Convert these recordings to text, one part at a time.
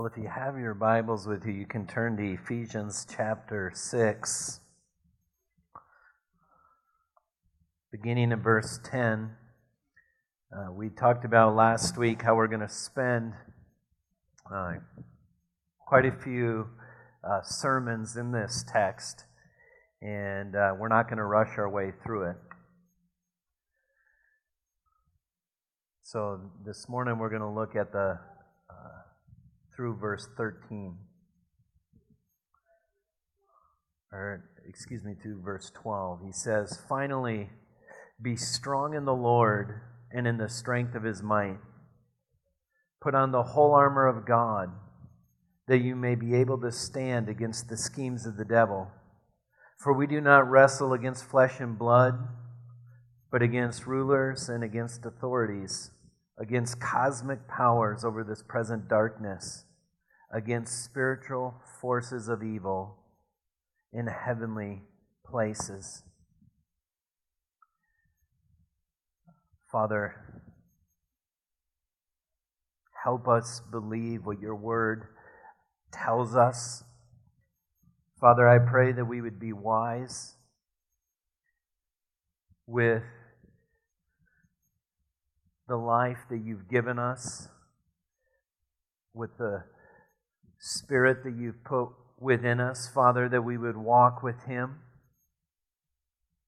Well, if you have your Bibles with you, you can turn to Ephesians chapter 6, beginning in verse 10. Uh, we talked about last week how we're going to spend uh, quite a few uh, sermons in this text, and uh, we're not going to rush our way through it. So this morning we're going to look at the through verse 13. Or, excuse me, to verse 12. He says, Finally, be strong in the Lord and in the strength of his might. Put on the whole armor of God, that you may be able to stand against the schemes of the devil. For we do not wrestle against flesh and blood, but against rulers and against authorities, against cosmic powers over this present darkness against spiritual forces of evil in heavenly places. Father, help us believe what your word tells us. Father, I pray that we would be wise with the life that you've given us, with the Spirit that you've put within us, Father, that we would walk with Him.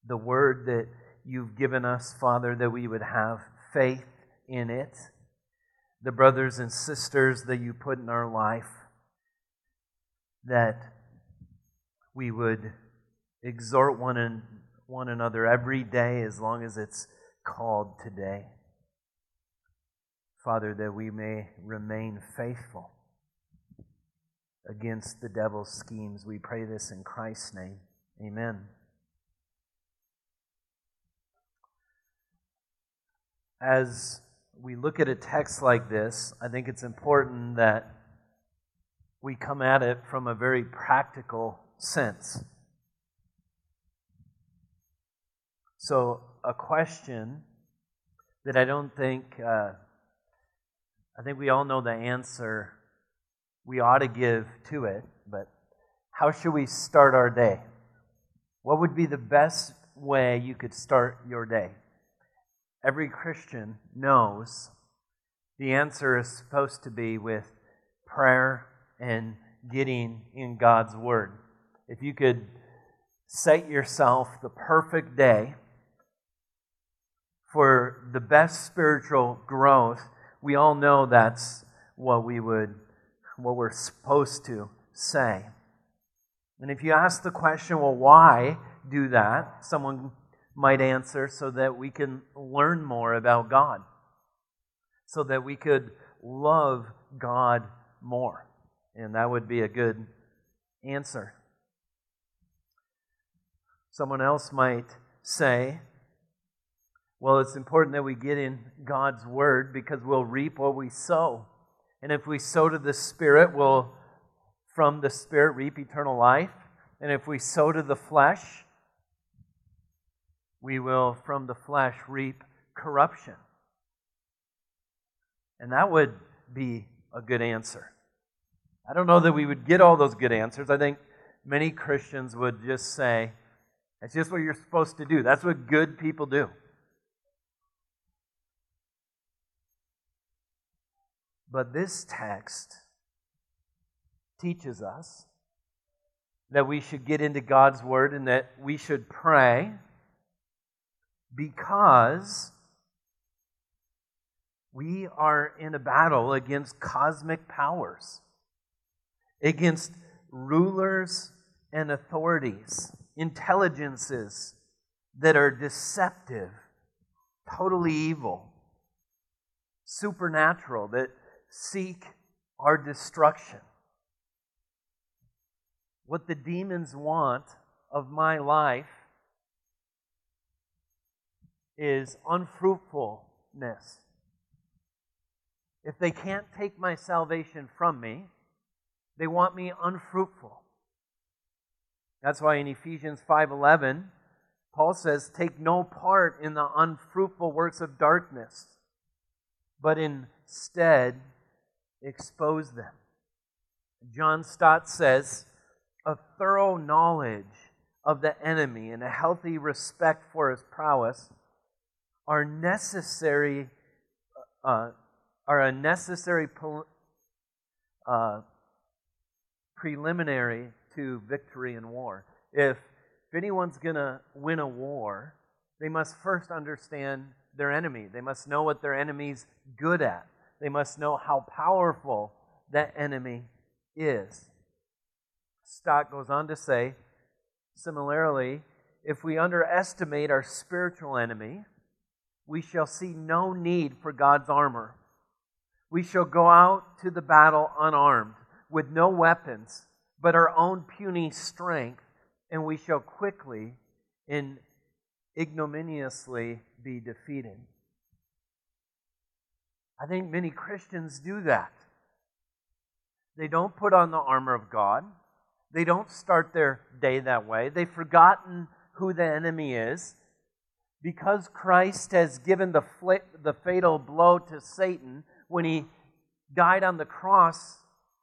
The word that you've given us, Father, that we would have faith in it. The brothers and sisters that you put in our life, that we would exhort one, and, one another every day as long as it's called today. Father, that we may remain faithful against the devil's schemes. We pray this in Christ's name. Amen. As we look at a text like this, I think it's important that we come at it from a very practical sense. So, a question that I don't think, uh, I think we all know the answer we ought to give to it, but how should we start our day? What would be the best way you could start your day? Every Christian knows the answer is supposed to be with prayer and getting in God's Word. If you could set yourself the perfect day for the best spiritual growth, we all know that's what we would what we're supposed to say. And if you ask the question, well, why do that? Someone might answer so that we can learn more about God, so that we could love God more. And that would be a good answer. Someone else might say, well, it's important that we get in God's Word because we'll reap what we sow. And if we sow to the Spirit, we'll from the Spirit reap eternal life. And if we sow to the flesh, we will from the flesh reap corruption. And that would be a good answer. I don't know that we would get all those good answers. I think many Christians would just say, that's just what you're supposed to do. That's what good people do. But this text teaches us that we should get into God's Word and that we should pray because we are in a battle against cosmic powers, against rulers and authorities, intelligences that are deceptive, totally evil, supernatural, that seek our destruction. What the demons want of my life is unfruitfulness. If they can't take my salvation from me, they want me unfruitful. That's why in Ephesians 5:11 Paul says, "Take no part in the unfruitful works of darkness, but instead expose them. John Stott says, a thorough knowledge of the enemy and a healthy respect for his prowess are necessary uh, are a necessary uh, preliminary to victory in war. If, if anyone's going to win a war, they must first understand their enemy. They must know what their enemy's good at. They must know how powerful that enemy is. Stott goes on to say, similarly, if we underestimate our spiritual enemy, we shall see no need for God's armor. We shall go out to the battle unarmed, with no weapons, but our own puny strength, and we shall quickly and ignominiously be defeated. I think many Christians do that. They don't put on the armor of God. They don't start their day that way. They've forgotten who the enemy is. Because Christ has given the, the fatal blow to Satan when he died on the cross,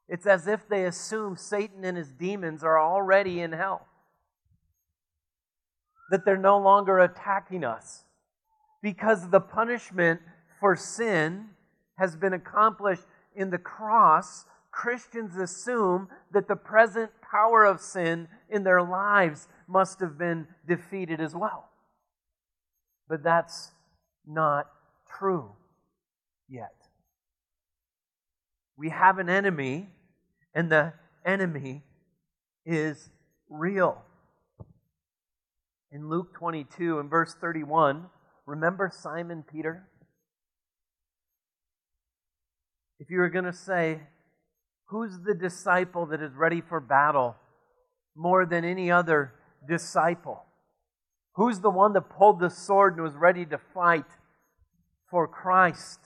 it's as if they assume Satan and his demons are already in hell. That they're no longer attacking us. Because the punishment for sin has been accomplished in the cross, Christians assume that the present power of sin in their lives must have been defeated as well. But that's not true yet. We have an enemy, and the enemy is real. In Luke 22 and verse 31, remember Simon Peter? If you were going to say, Who's the disciple that is ready for battle more than any other disciple? Who's the one that pulled the sword and was ready to fight for Christ?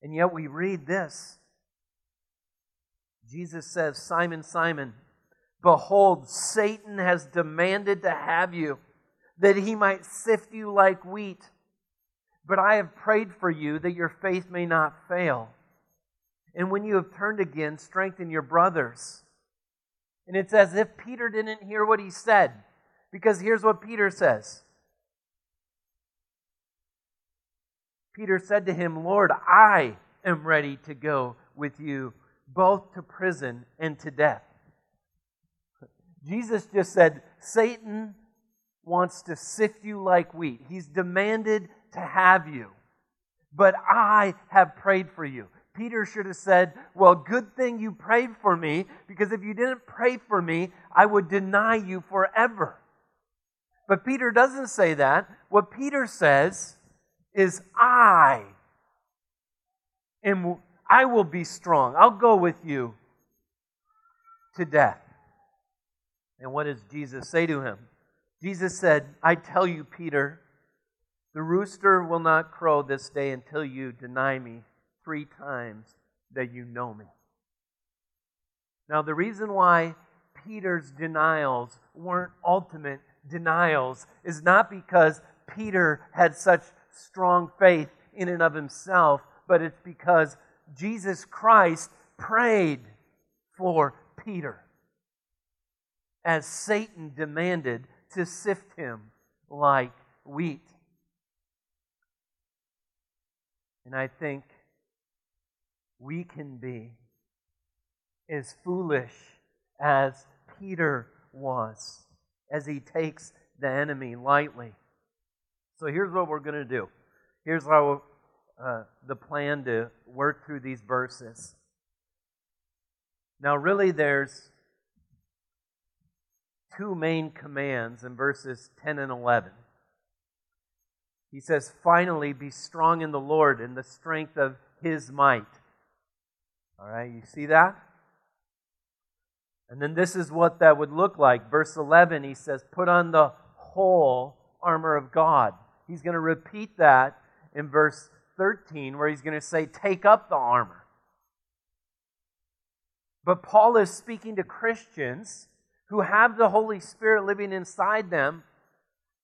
And yet we read this. Jesus says, Simon, Simon, behold, Satan has demanded to have you, that he might sift you like wheat. But I have prayed for you that your faith may not fail. And when you have turned again, strengthen your brothers. And it's as if Peter didn't hear what he said. Because here's what Peter says Peter said to him, Lord, I am ready to go with you both to prison and to death. Jesus just said, Satan wants to sift you like wheat. He's demanded to have you. But I have prayed for you. Peter should have said, Well, good thing you prayed for me, because if you didn't pray for me, I would deny you forever. But Peter doesn't say that. What Peter says is, I am, I will be strong. I'll go with you to death. And what does Jesus say to him? Jesus said, I tell you, Peter, the rooster will not crow this day until you deny me three times that you know me. Now, the reason why Peter's denials weren't ultimate denials is not because Peter had such strong faith in and of himself, but it's because Jesus Christ prayed for Peter as Satan demanded to sift him like wheat. And I think we can be as foolish as Peter was as he takes the enemy lightly. So here's what we're going to do. Here's how uh, the plan to work through these verses. Now, really, there's two main commands in verses 10 and 11. He says, Finally, be strong in the Lord in the strength of his might. All right, you see that? And then this is what that would look like. Verse 11, he says, Put on the whole armor of God. He's going to repeat that in verse 13, where he's going to say, Take up the armor. But Paul is speaking to Christians who have the Holy Spirit living inside them.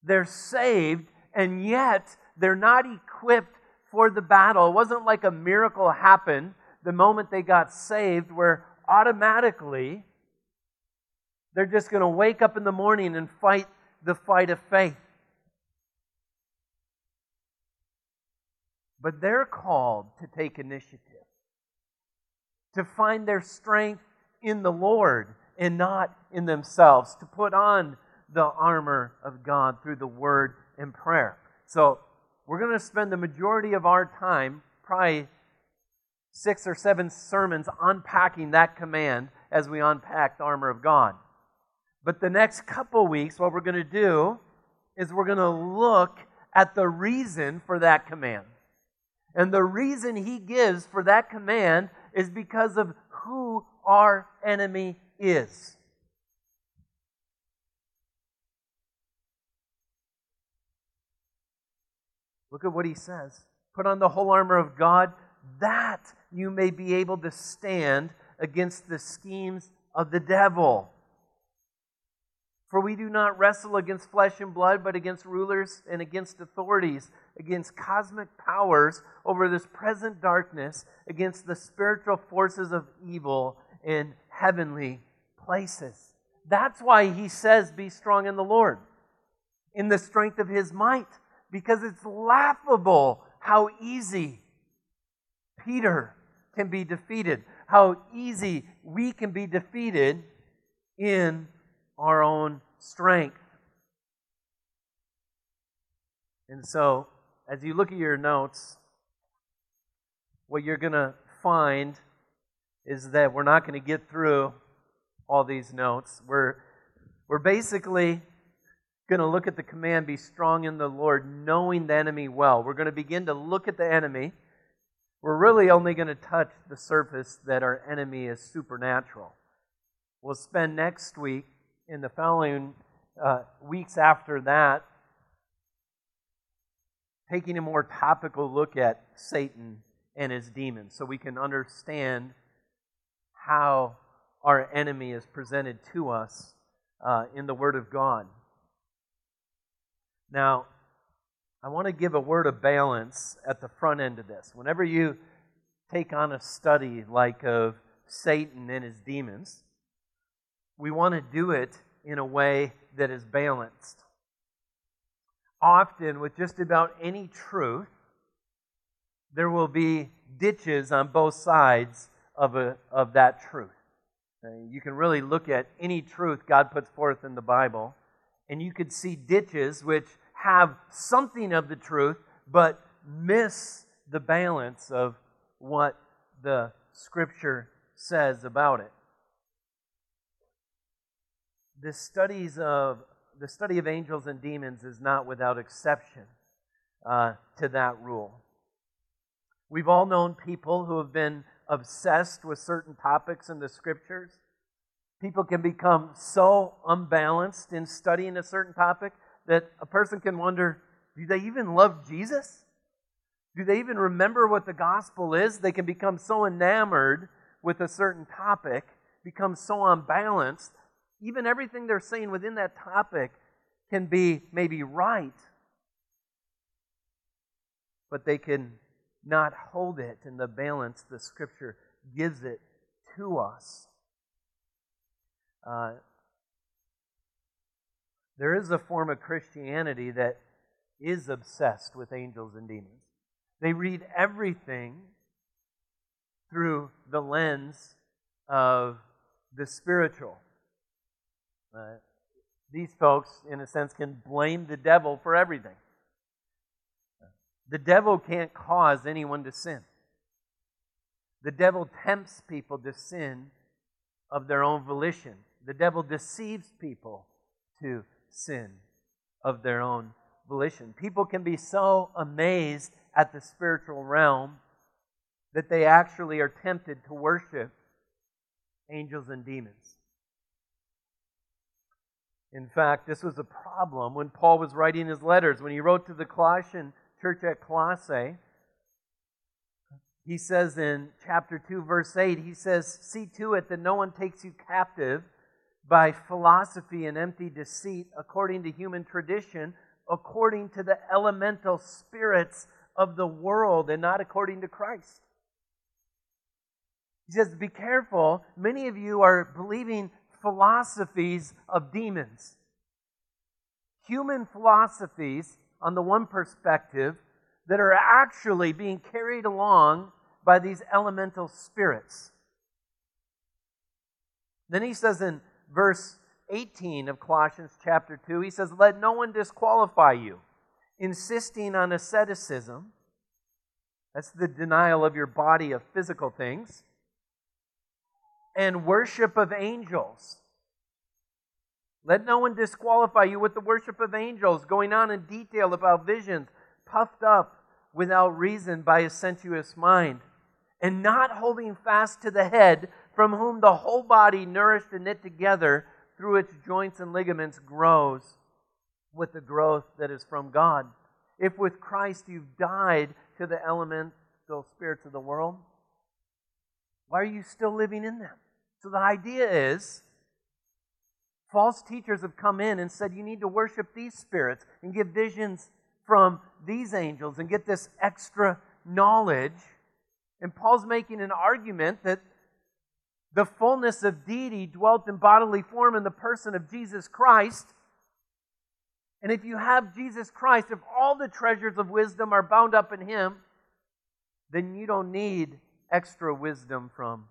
They're saved, and yet they're not equipped for the battle. It wasn't like a miracle happened the moment they got saved where automatically they're just going to wake up in the morning and fight the fight of faith. But they're called to take initiative, to find their strength in the Lord and not in themselves, to put on the armor of God through the word and prayer. So, we're going to spend the majority of our time, probably six or seven sermons, unpacking that command as we unpack the armor of God. But the next couple weeks, what we're going to do is we're going to look at the reason for that command. And the reason he gives for that command is because of who our enemy is. Look at what he says. Put on the whole armor of God that you may be able to stand against the schemes of the devil. For we do not wrestle against flesh and blood, but against rulers and against authorities, against cosmic powers over this present darkness, against the spiritual forces of evil in heavenly places. That's why he says, Be strong in the Lord, in the strength of his might, because it's laughable how easy Peter can be defeated, how easy we can be defeated in our own strength. And so, as you look at your notes, what you're going to find is that we're not going to get through all these notes. We're, we're basically going to look at the command be strong in the Lord, knowing the enemy well. We're going to begin to look at the enemy. We're really only going to touch the surface that our enemy is supernatural. We'll spend next week in the following uh, weeks after that, taking a more topical look at Satan and his demons so we can understand how our enemy is presented to us uh, in the Word of God. Now, I want to give a word of balance at the front end of this. Whenever you take on a study like of Satan and his demons, we want to do it in a way that is balanced. Often, with just about any truth, there will be ditches on both sides of, a, of that truth. Uh, you can really look at any truth God puts forth in the Bible, and you could see ditches which have something of the truth, but miss the balance of what the Scripture says about it the studies of the study of angels and demons is not without exception uh, to that rule. We've all known people who have been obsessed with certain topics in the scriptures. People can become so unbalanced in studying a certain topic that a person can wonder do they even love Jesus? Do they even remember what the gospel is? They can become so enamored with a certain topic, become so unbalanced even everything they're saying within that topic can be maybe right, but they can not hold it in the balance the Scripture gives it to us. Uh, there is a form of Christianity that is obsessed with angels and demons. They read everything through the lens of the spiritual. Uh, these folks, in a sense, can blame the devil for everything. The devil can't cause anyone to sin. The devil tempts people to sin of their own volition. The devil deceives people to sin of their own volition. People can be so amazed at the spiritual realm that they actually are tempted to worship angels and demons. In fact, this was a problem when Paul was writing his letters. When he wrote to the Colossian church at Colossae, he says in chapter 2, verse 8, he says, See to it that no one takes you captive by philosophy and empty deceit, according to human tradition, according to the elemental spirits of the world, and not according to Christ. He says, Be careful. Many of you are believing philosophies of demons. Human philosophies, on the one perspective, that are actually being carried along by these elemental spirits. Then he says in verse 18 of Colossians chapter 2, he says, Let no one disqualify you, insisting on asceticism. That's the denial of your body of physical things. And worship of angels. Let no one disqualify you with the worship of angels, going on in detail about visions, puffed up without reason by a sensuous mind, and not holding fast to the head, from whom the whole body, nourished and knit together through its joints and ligaments, grows with the growth that is from God. If with Christ you've died to the elemental spirits of the world, why are you still living in them? So the idea is false teachers have come in and said you need to worship these spirits and give visions from these angels and get this extra knowledge. And Paul's making an argument that the fullness of deity dwelt in bodily form in the person of Jesus Christ. And if you have Jesus Christ, if all the treasures of wisdom are bound up in Him, then you don't need extra wisdom from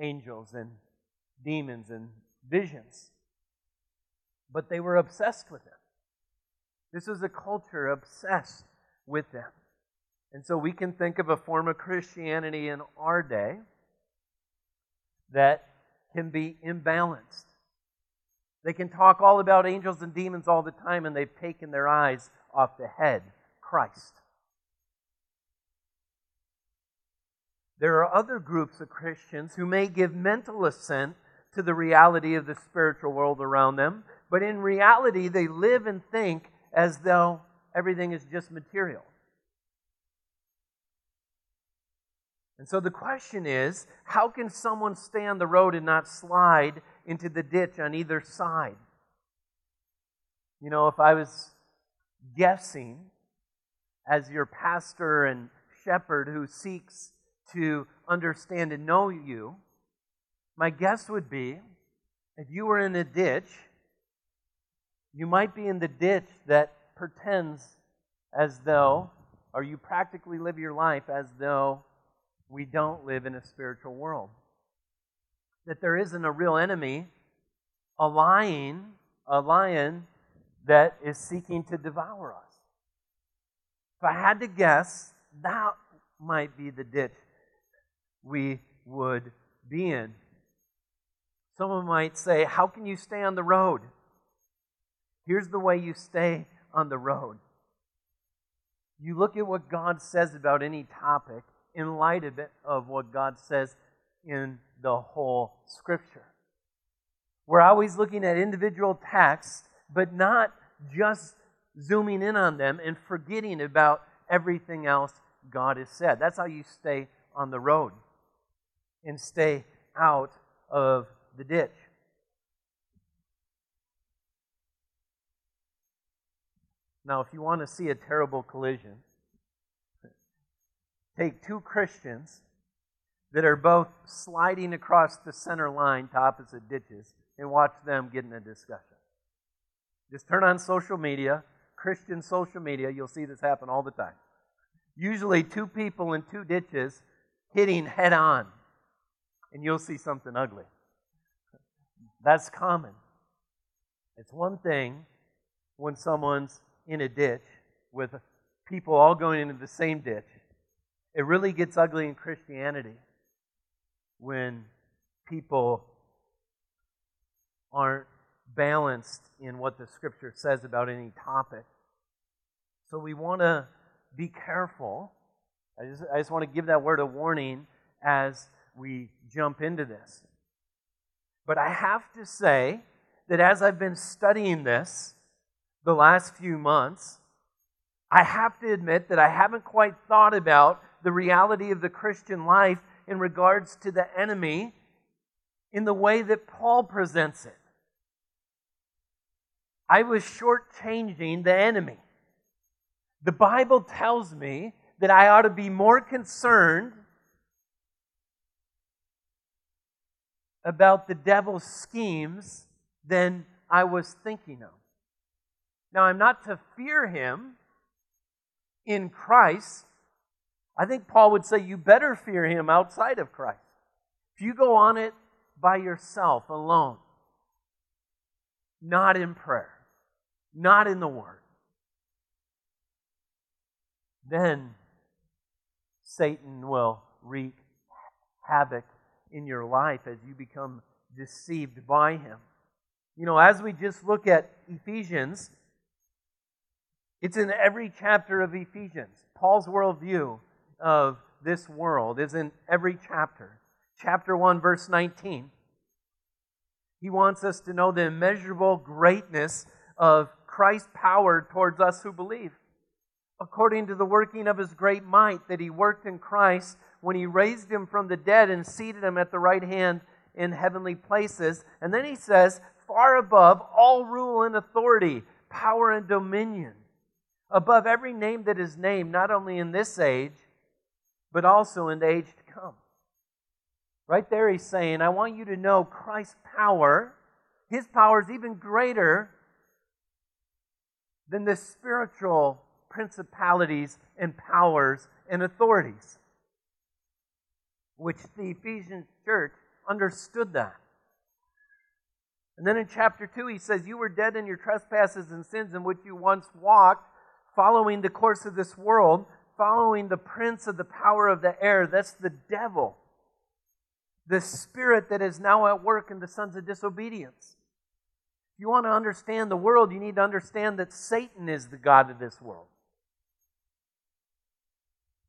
angels and demons and visions. But they were obsessed with Him. This is a culture obsessed with them. And so we can think of a form of Christianity in our day that can be imbalanced. They can talk all about angels and demons all the time, and they've taken their eyes off the head, Christ. There are other groups of Christians who may give mental assent to the reality of the spiritual world around them, but in reality, they live and think as though everything is just material. And so the question is how can someone stay on the road and not slide into the ditch on either side? You know, if I was guessing as your pastor and shepherd who seeks to understand and know you, my guess would be if you were in a ditch you might be in the ditch that pretends as though, or you practically live your life as though we don't live in a spiritual world. That there isn't a real enemy, a lion, a lion that is seeking to devour us. If I had to guess, that might be the ditch we would be in. Someone might say, How can you stay on the road? Here's the way you stay on the road. You look at what God says about any topic in light of it of what God says in the whole scripture. We're always looking at individual texts, but not just zooming in on them and forgetting about everything else God has said. That's how you stay on the road and stay out of the ditch. Now, if you want to see a terrible collision, take two Christians that are both sliding across the center line to opposite ditches and watch them get in a discussion. Just turn on social media, Christian social media, you'll see this happen all the time. Usually, two people in two ditches hitting head on, and you'll see something ugly. That's common. It's one thing when someone's in a ditch with people all going into the same ditch. It really gets ugly in Christianity when people aren't balanced in what the scripture says about any topic. So we want to be careful. I just, I just want to give that word of warning as we jump into this. But I have to say that as I've been studying this, the last few months, I have to admit that I haven't quite thought about the reality of the Christian life in regards to the enemy in the way that Paul presents it. I was shortchanging the enemy. The Bible tells me that I ought to be more concerned about the devil's schemes than I was thinking of. Now, I'm not to fear him in Christ. I think Paul would say you better fear him outside of Christ. If you go on it by yourself, alone, not in prayer, not in the Word, then Satan will wreak havoc in your life as you become deceived by him. You know, as we just look at Ephesians, it's in every chapter of Ephesians. Paul's worldview of this world is in every chapter. Chapter 1, verse 19. He wants us to know the immeasurable greatness of Christ's power towards us who believe. According to the working of his great might that he worked in Christ when he raised him from the dead and seated him at the right hand in heavenly places. And then he says, far above all rule and authority, power and dominion, above every name that is named, not only in this age, but also in the age to come. Right there, he's saying, I want you to know Christ's power. His power is even greater than the spiritual principalities and powers and authorities which the Ephesian church understood that. And then in chapter 2, he says, You were dead in your trespasses and sins in which you once walked, following the course of this world, following the prince of the power of the air. That's the devil, the spirit that is now at work in the sons of disobedience. If you want to understand the world, you need to understand that Satan is the God of this world.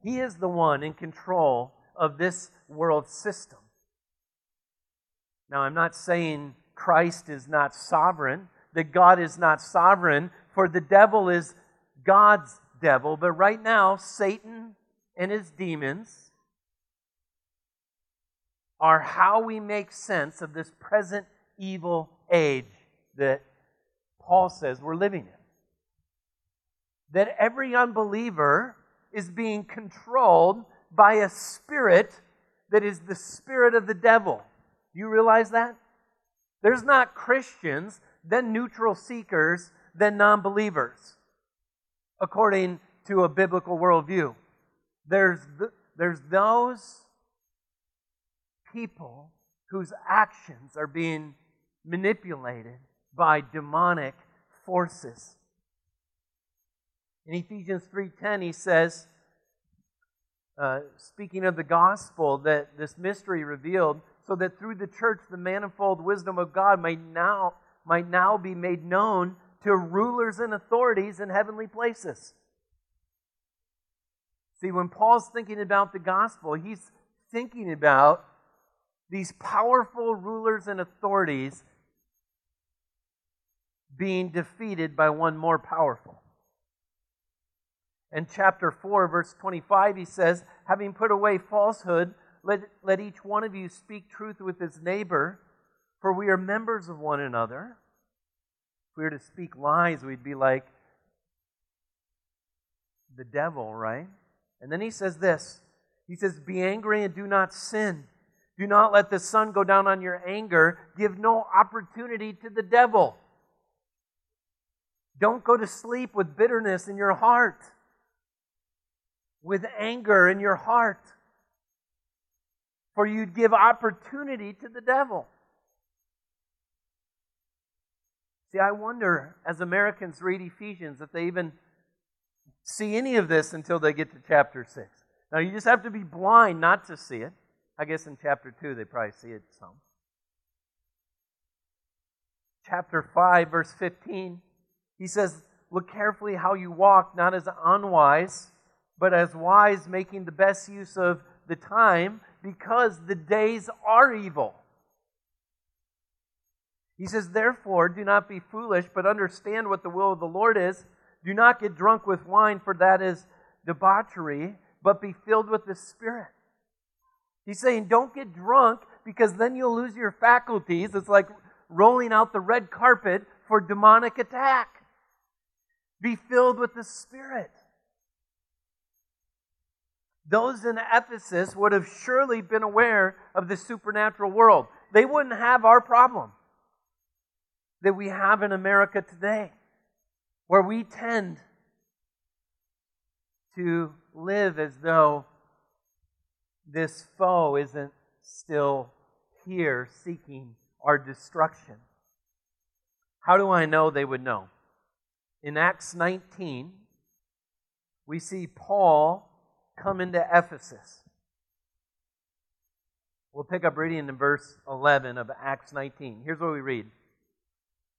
He is the one in control of this world system. Now, I'm not saying Christ is not sovereign, that God is not sovereign, for the devil is God's devil. But right now, Satan and his demons are how we make sense of this present evil age that Paul says we're living in. That every unbeliever is being controlled by a spirit that is the spirit of the devil. Do you realize that? There's not Christians, then neutral seekers, then non believers, according to a biblical worldview. There's, the, there's those people whose actions are being manipulated by demonic forces. In Ephesians 3:10 he says uh, speaking of the gospel, that this mystery revealed, so that through the church the manifold wisdom of God might now, might now be made known to rulers and authorities in heavenly places. See, when Paul's thinking about the gospel, he's thinking about these powerful rulers and authorities being defeated by one more powerful. In chapter 4, verse 25, he says, Having put away falsehood, let, let each one of you speak truth with his neighbor, for we are members of one another. We were to speak lies, we'd be like the devil, right? And then he says this He says, Be angry and do not sin. Do not let the sun go down on your anger. Give no opportunity to the devil. Don't go to sleep with bitterness in your heart with anger in your heart. For you'd give opportunity to the devil. See, I wonder as Americans read Ephesians if they even see any of this until they get to chapter 6. Now, you just have to be blind not to see it. I guess in chapter 2 they probably see it some. Chapter 5, verse 15, he says, Look carefully how you walk, not as unwise but as wise, making the best use of the time because the days are evil. He says, Therefore, do not be foolish, but understand what the will of the Lord is. Do not get drunk with wine, for that is debauchery, but be filled with the Spirit. He's saying, Don't get drunk because then you'll lose your faculties. It's like rolling out the red carpet for demonic attack. Be filled with the Spirit those in Ephesus would have surely been aware of the supernatural world. they wouldn't have our problem that we have in America today, where we tend to live as though this foe isn't still here seeking our destruction. How do I know they would know? In Acts 19, we see Paul come into Ephesus. We'll pick up reading in verse 11 of Acts 19. Here's what we read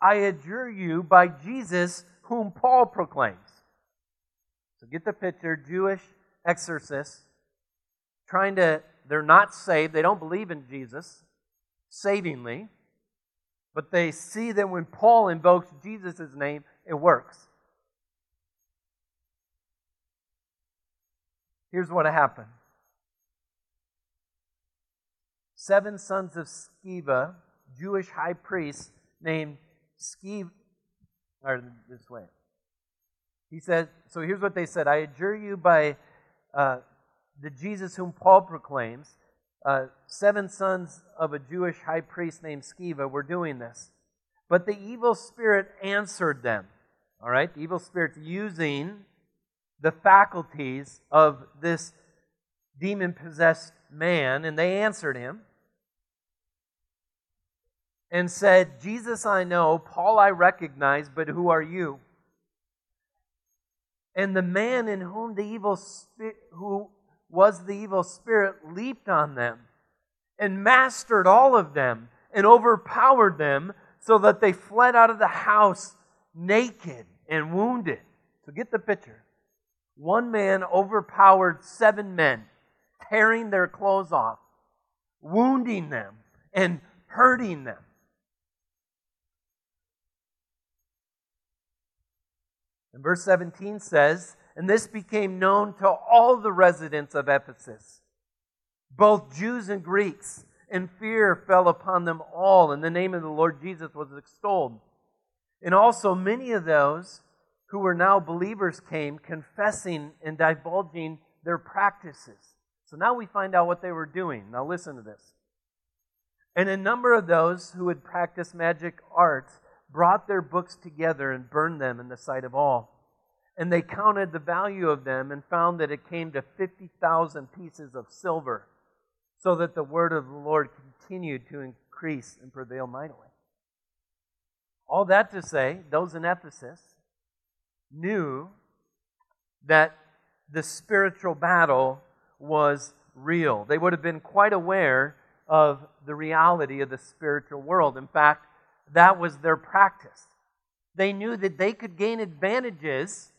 I adjure you by Jesus whom Paul proclaims. So get the picture Jewish exorcists trying to, they're not saved, they don't believe in Jesus savingly, but they see that when Paul invokes Jesus' name, it works. Here's what happened seven sons of Sceva, Jewish high priests named Sceva, or this way. He said, so here's what they said I adjure you by uh, the Jesus whom Paul proclaims. Uh, seven sons of a Jewish high priest named Sceva were doing this. But the evil spirit answered them. All right? The evil spirit's using the faculties of this demon possessed man, and they answered him and said, Jesus I know, Paul I recognize, but who are you? And the man in whom the evil spirit, who was the evil spirit, leaped on them and mastered all of them and overpowered them so that they fled out of the house naked and wounded. So get the picture. One man overpowered seven men, tearing their clothes off, wounding them, and hurting them. And verse 17 says, And this became known to all the residents of Ephesus, both Jews and Greeks, and fear fell upon them all, and the name of the Lord Jesus was extolled. And also many of those who were now believers came, confessing and divulging their practices. So now we find out what they were doing. Now listen to this. And a number of those who had practiced magic arts brought their books together and burned them in the sight of all. And they counted the value of them and found that it came to 50,000 pieces of silver, so that the word of the Lord continued to increase and prevail mightily. All that to say, those in Ephesus knew that the spiritual battle was real. They would have been quite aware of the reality of the spiritual world. In fact, that was their practice. They knew that they could gain advantages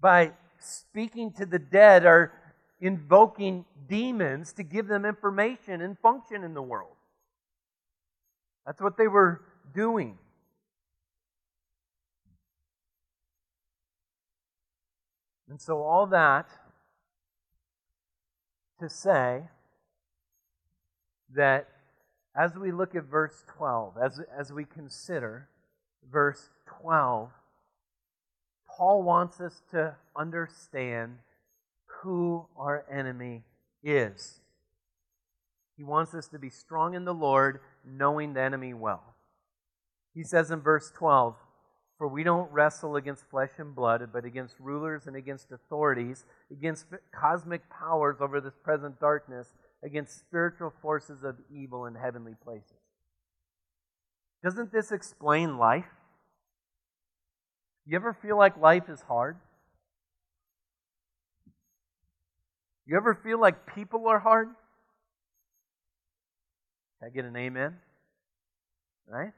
by speaking to the dead or invoking demons to give them information and function in the world. That's what they were doing. And so, all that to say that as we look at verse 12, as, as we consider verse 12, Paul wants us to understand who our enemy is. He wants us to be strong in the Lord, knowing the enemy well. He says in verse 12, For we don't wrestle against flesh and blood, but against rulers and against authorities, against cosmic powers over this present darkness against spiritual forces of evil in heavenly places. Doesn't this explain life? You ever feel like life is hard? You ever feel like people are hard? Can I get an amen? Right?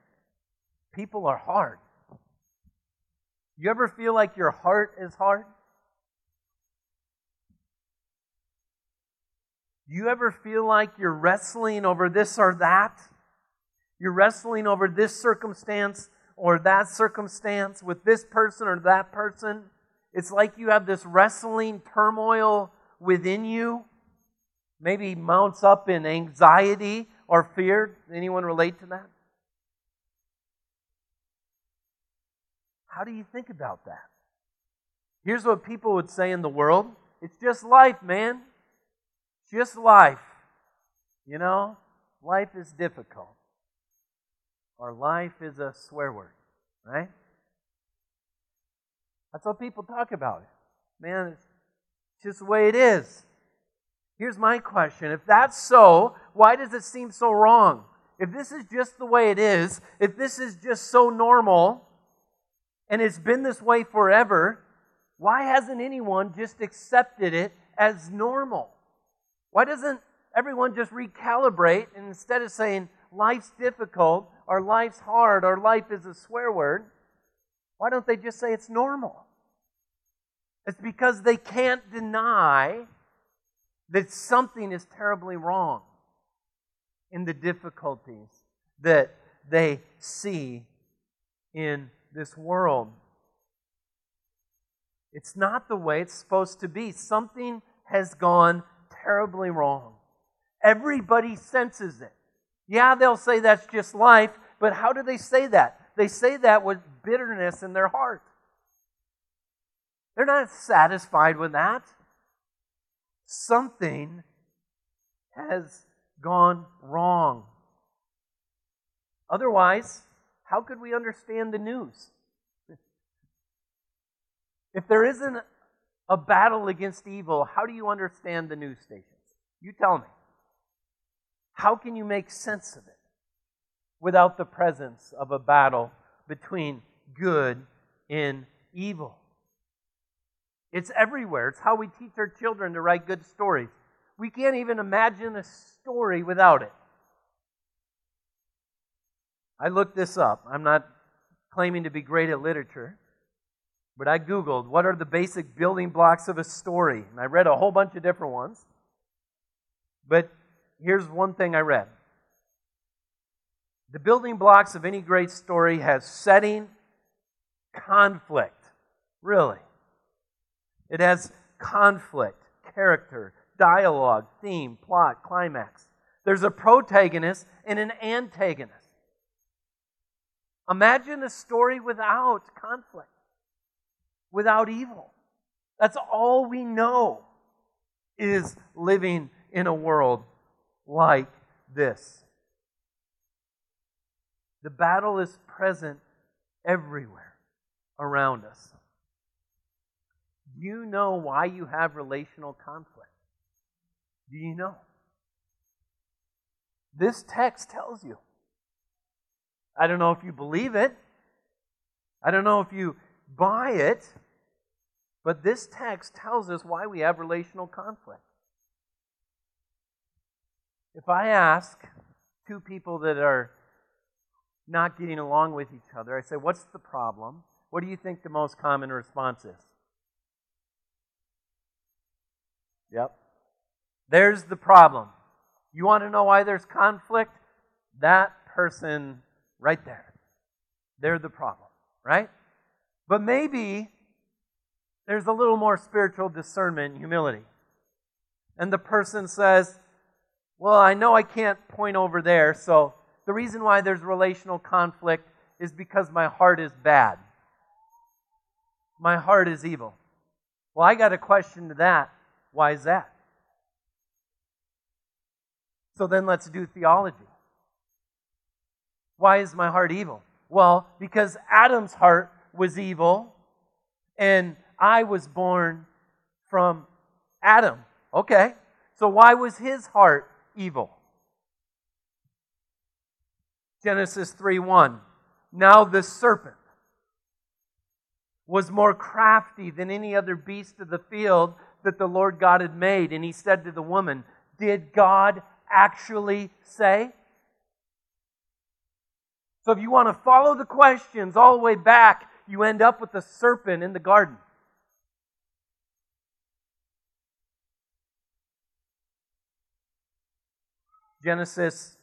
People are hard. You ever feel like your heart is hard? Do you ever feel like you're wrestling over this or that? You're wrestling over this circumstance or that circumstance with this person or that person. It's like you have this wrestling turmoil within you. Maybe mounts up in anxiety or fear. Anyone relate to that? How do you think about that? Here's what people would say in the world it's just life, man. Just life. You know, life is difficult. Or life is a swear word, right? That's how people talk about it. Man, it's just the way it is. Here's my question if that's so, why does it seem so wrong? If this is just the way it is, if this is just so normal, and it's been this way forever, why hasn't anyone just accepted it as normal? Why doesn't everyone just recalibrate and instead of saying life's difficult or life's hard or life is a swear word, why don't they just say it's normal? It's because they can't deny that something is terribly wrong in the difficulties that they see in this world. It's not the way it's supposed to be. Something has gone terribly wrong. Everybody senses it. Yeah, they'll say that's just life, but how do they say that? They say that with bitterness in their heart. They're not satisfied with that. Something has gone wrong. Otherwise, how could we understand the news? If there isn't a battle against evil, how do you understand the news stations? You tell me. How can you make sense of it without the presence of a battle between good and evil? It's everywhere. It's how we teach our children to write good stories. We can't even imagine a story without it. I looked this up. I'm not claiming to be great at literature. But I Googled what are the basic building blocks of a story, and I read a whole bunch of different ones. But here's one thing I read The building blocks of any great story has setting, conflict. Really. It has conflict, character, dialogue, theme, plot, climax. There's a protagonist and an antagonist. Imagine a story without conflict without evil. That's all we know is living in a world like this. The battle is present everywhere around us. Do you know why you have relational conflict? Do you know? This text tells you. I don't know if you believe it. I don't know if you buy it. But this text tells us why we have relational conflict. If I ask two people that are not getting along with each other, I say, What's the problem? What do you think the most common response is? Yep. There's the problem. You want to know why there's conflict? That person right there. They're the problem, right? But maybe there's a little more spiritual discernment and humility. And the person says, Well, I know I can't point over there, so the reason why there's relational conflict is because my heart is bad. My heart is evil. Well, I got a question to that. Why is that? So then let's do theology. Why is my heart evil? Well, because Adam's heart was evil and I was born from Adam. Okay. So why was his heart evil? Genesis 3 1. Now the serpent was more crafty than any other beast of the field that the Lord God had made. And he said to the woman, Did God actually say? So if you want to follow the questions all the way back, you end up with the serpent in the garden. Genesis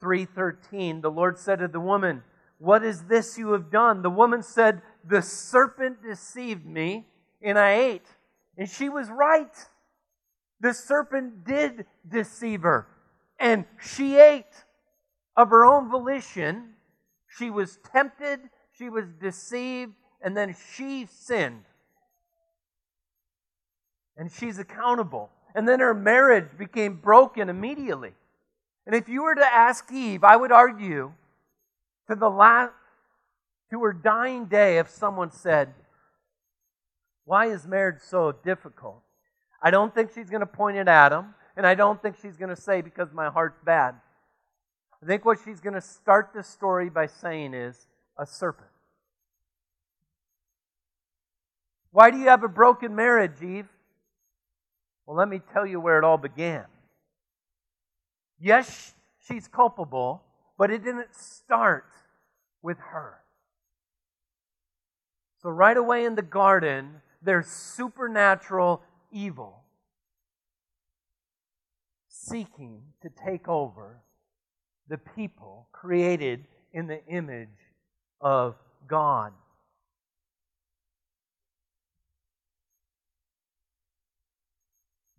3:13, the Lord said to the woman, "What is this you have done?" The woman said, "The serpent deceived me, and I ate." And she was right. The serpent did deceive her, and she ate of her own volition. She was tempted, she was deceived, and then she sinned. And she's accountable. And then her marriage became broken immediately. And if you were to ask Eve, I would argue to the last to her dying day if someone said, Why is marriage so difficult? I don't think she's going to point at Adam, and I don't think she's going to say, Because my heart's bad. I think what she's going to start the story by saying is, A serpent. Why do you have a broken marriage, Eve? Well, let me tell you where it all began. Yes, she's culpable, but it didn't start with her. So, right away in the garden, there's supernatural evil seeking to take over the people created in the image of God.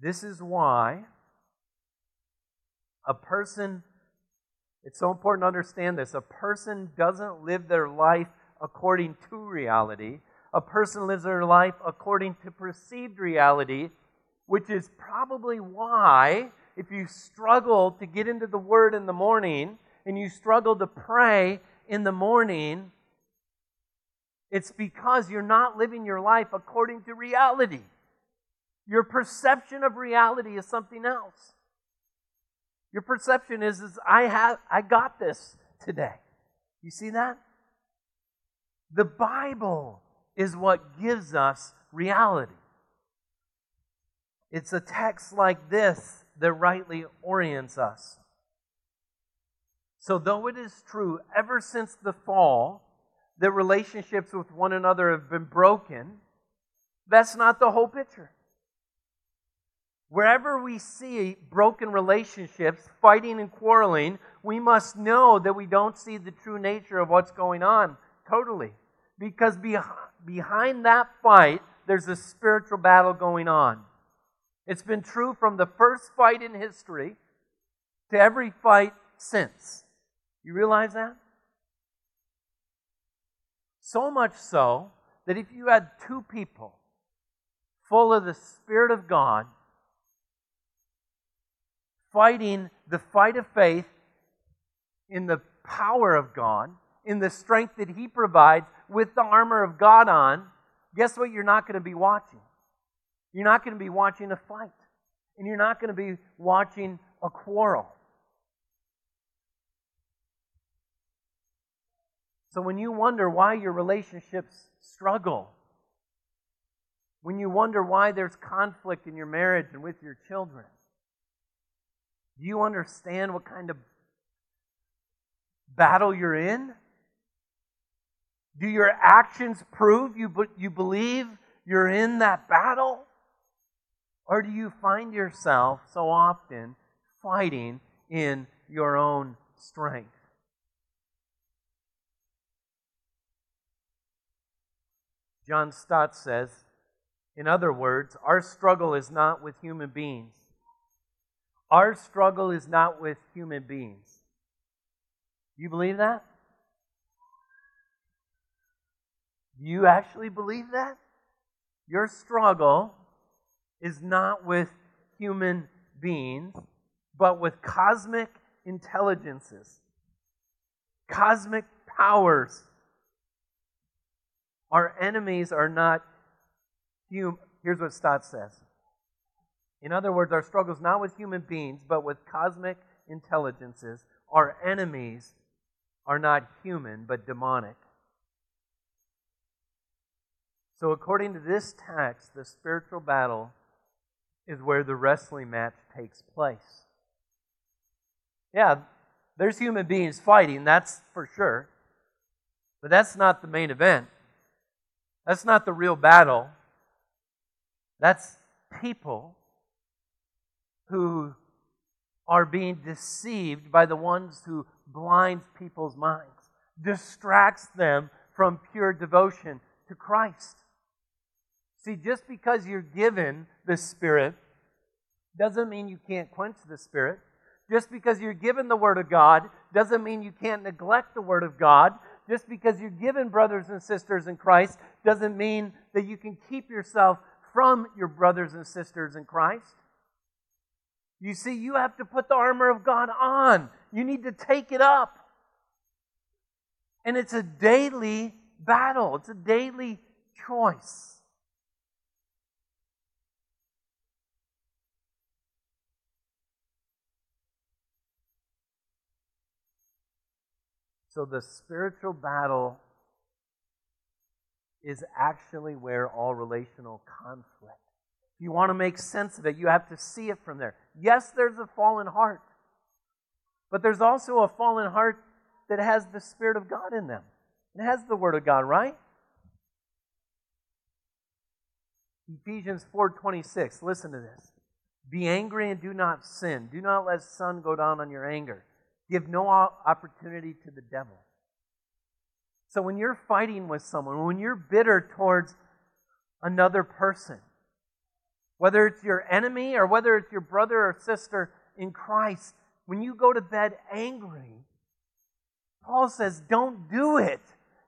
This is why a person, it's so important to understand this, a person doesn't live their life according to reality. A person lives their life according to perceived reality, which is probably why, if you struggle to get into the Word in the morning and you struggle to pray in the morning, it's because you're not living your life according to reality. Your perception of reality is something else. Your perception is, is I have I got this today. You see that? The Bible is what gives us reality. It's a text like this that rightly orients us. So, though it is true, ever since the fall, that relationships with one another have been broken, that's not the whole picture. Wherever we see broken relationships, fighting and quarreling, we must know that we don't see the true nature of what's going on totally. Because behind that fight, there's a spiritual battle going on. It's been true from the first fight in history to every fight since. You realize that? So much so that if you had two people full of the Spirit of God, fighting the fight of faith in the power of God, in the strength that He provides with the armor of God on, guess what you're not going to be watching? You're not going to be watching a fight. And you're not going to be watching a quarrel. So when you wonder why your relationships struggle, when you wonder why there's conflict in your marriage and with your children, do you understand what kind of battle you're in? Do your actions prove you, you believe you're in that battle? Or do you find yourself so often fighting in your own strength? John Stott says, in other words, our struggle is not with human beings our struggle is not with human beings. You believe that? You actually believe that? Your struggle is not with human beings, but with cosmic intelligences, cosmic powers. Our enemies are not human. Here's what Stott says in other words, our struggles not with human beings, but with cosmic intelligences. Our enemies are not human, but demonic. So, according to this text, the spiritual battle is where the wrestling match takes place. Yeah, there's human beings fighting, that's for sure. But that's not the main event. That's not the real battle. That's people who are being deceived by the ones who blinds people's minds, distracts them from pure devotion to Christ. See, just because you're given the Spirit doesn't mean you can't quench the Spirit. Just because you're given the Word of God doesn't mean you can't neglect the Word of God. Just because you're given brothers and sisters in Christ doesn't mean that you can keep yourself from your brothers and sisters in Christ. You see, you have to put the armor of God on. You need to take it up. And it's a daily battle, it's a daily choice. So the spiritual battle is actually where all relational conflict. You want to make sense of it, you have to see it from there. Yes, there's a fallen heart, but there's also a fallen heart that has the Spirit of God in them. It has the Word of God, right? Ephesians 4:26. Listen to this. Be angry and do not sin. Do not let sun go down on your anger. Give no opportunity to the devil. So when you're fighting with someone, when you're bitter towards another person, whether it's your enemy or whether it's your brother or sister in Christ, when you go to bed angry, Paul says, don't do it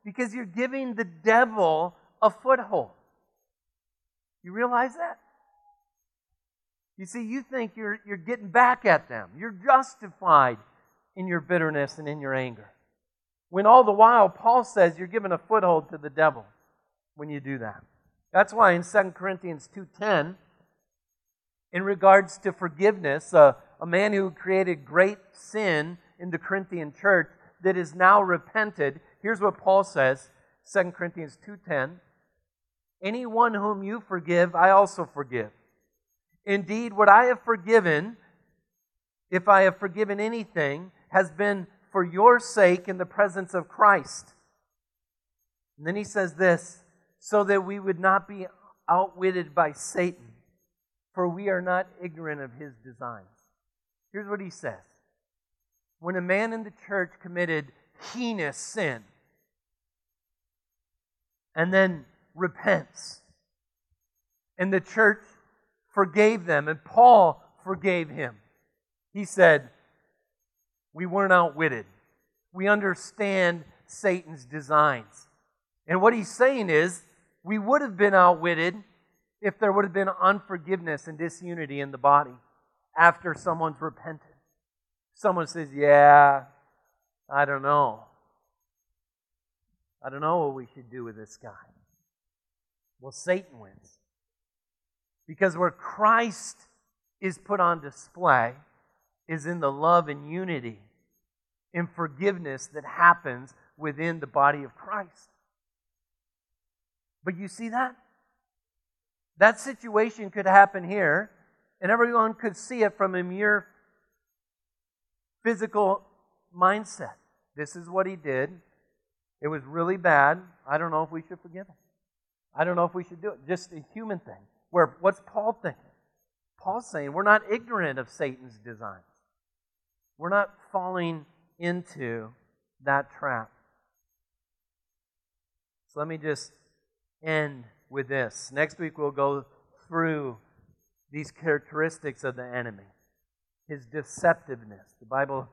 because you're giving the devil a foothold. You realize that? You see, you think you're, you're getting back at them. You're justified in your bitterness and in your anger. When all the while, Paul says you're giving a foothold to the devil when you do that. That's why in 2 Corinthians 2.10, in regards to forgiveness, uh, a man who created great sin in the Corinthian church that is now repented, here's what Paul says, 2 Corinthians 2.10, Anyone whom you forgive, I also forgive. Indeed, what I have forgiven, if I have forgiven anything, has been for your sake in the presence of Christ. And then he says this so that we would not be outwitted by Satan, for we are not ignorant of his designs. Here's what he says When a man in the church committed heinous sin and then repents, and the church forgave them, and Paul forgave him, he said, we weren't outwitted. We understand Satan's designs. And what he's saying is, we would have been outwitted if there would have been unforgiveness and disunity in the body after someone's repentance. Someone says, Yeah, I don't know. I don't know what we should do with this guy. Well, Satan wins. Because where Christ is put on display is in the love and unity and forgiveness that happens within the body of Christ. But you see that? That situation could happen here, and everyone could see it from a mere physical mindset. This is what he did. It was really bad. I don't know if we should forgive him. I don't know if we should do it. Just a human thing. Where what's Paul thinking? Paul's saying we're not ignorant of Satan's designs. We're not falling into that trap. So let me just end with this. Next week we'll go through these characteristics of the enemy his deceptiveness. The Bible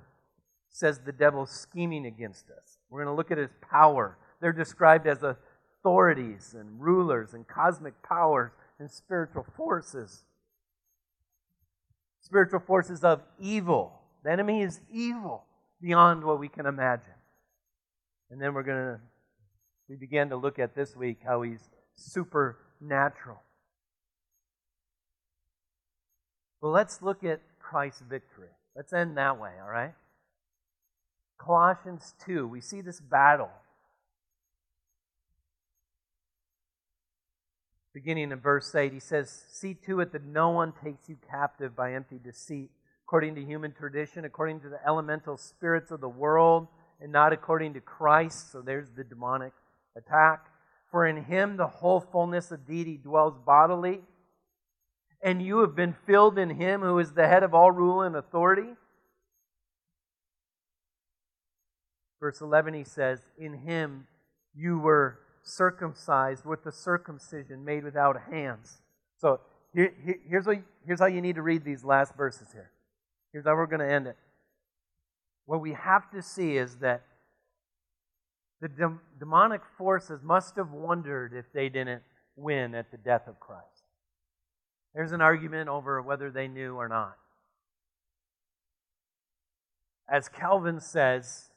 says the devil's scheming against us. We're going to look at his power. They're described as authorities and rulers and cosmic powers and spiritual forces. Spiritual forces of evil. The enemy is evil beyond what we can imagine. And then we're going to, we began to look at this week how he's supernatural. Well, let's look at Christ's victory. Let's end that way, all right? Colossians 2, we see this battle. Beginning in verse 8, he says, See to it that no one takes you captive by empty deceit according to human tradition, according to the elemental spirits of the world, and not according to Christ. So there's the demonic attack. For in him the whole fullness of deity dwells bodily, and you have been filled in him who is the head of all rule and authority. Verse 11, he says, In him you were circumcised with the circumcision made without hands. So here, here, here's, what, here's how you need to read these last verses here. Here's how we're going to end it. What we have to see is that the de- demonic forces must have wondered if they didn't win at the death of Christ. There's an argument over whether they knew or not. As Calvin says,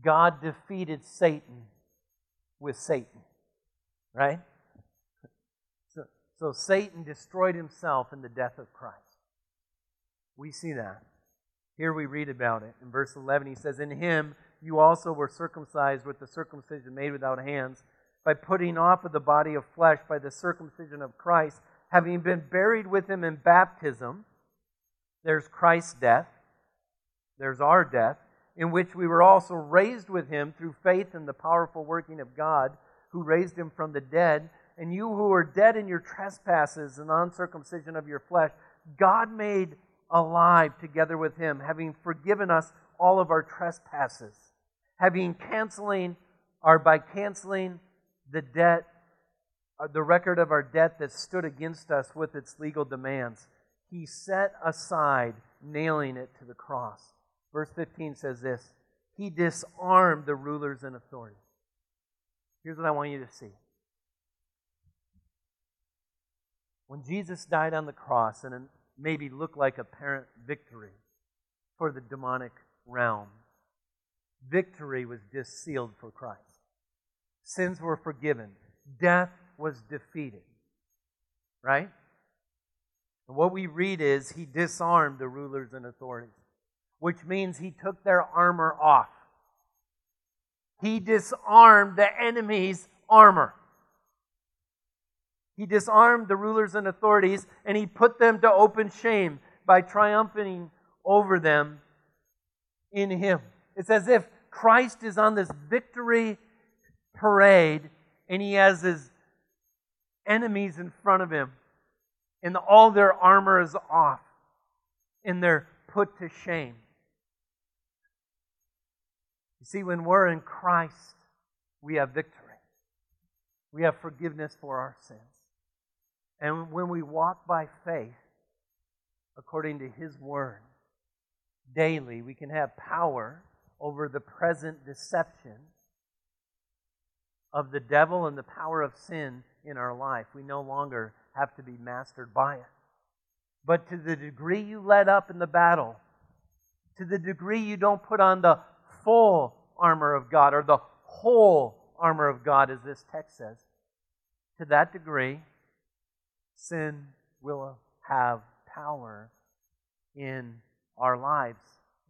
God defeated Satan with Satan, right? So, so Satan destroyed himself in the death of Christ. We see that. Here we read about it. In verse 11, he says, In him you also were circumcised with the circumcision made without hands, by putting off of the body of flesh by the circumcision of Christ, having been buried with him in baptism. There's Christ's death, there's our death, in which we were also raised with him through faith in the powerful working of God, who raised him from the dead. And you who were dead in your trespasses and uncircumcision of your flesh, God made alive together with him, having forgiven us all of our trespasses, having canceling or by canceling the debt, uh, the record of our debt that stood against us with its legal demands. He set aside, nailing it to the cross. Verse 15 says this He disarmed the rulers and authorities. Here's what I want you to see. When Jesus died on the cross and maybe looked like apparent victory for the demonic realm, victory was just sealed for Christ. Sins were forgiven, death was defeated. Right? And what we read is he disarmed the rulers and authorities which means he took their armor off. He disarmed the enemy's armor. He disarmed the rulers and authorities and he put them to open shame by triumphing over them in him. It's as if Christ is on this victory parade and he has his enemies in front of him and all their armor is off and they're put to shame. You see, when we're in Christ, we have victory. We have forgiveness for our sins. And when we walk by faith, according to His Word, daily, we can have power over the present deception of the devil and the power of sin in our life. We no longer have to be mastered by it. But to the degree you let up in the battle, to the degree you don't put on the full armor of God, or the whole armor of God, as this text says, to that degree, sin will have power in our lives,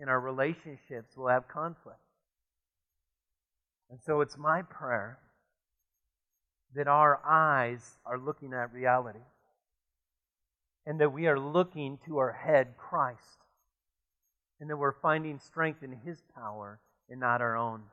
in our relationships, will have conflict. And so it's my prayer that our eyes are looking at reality and that we are looking to our head, Christ, and that we're finding strength in His power and not our own.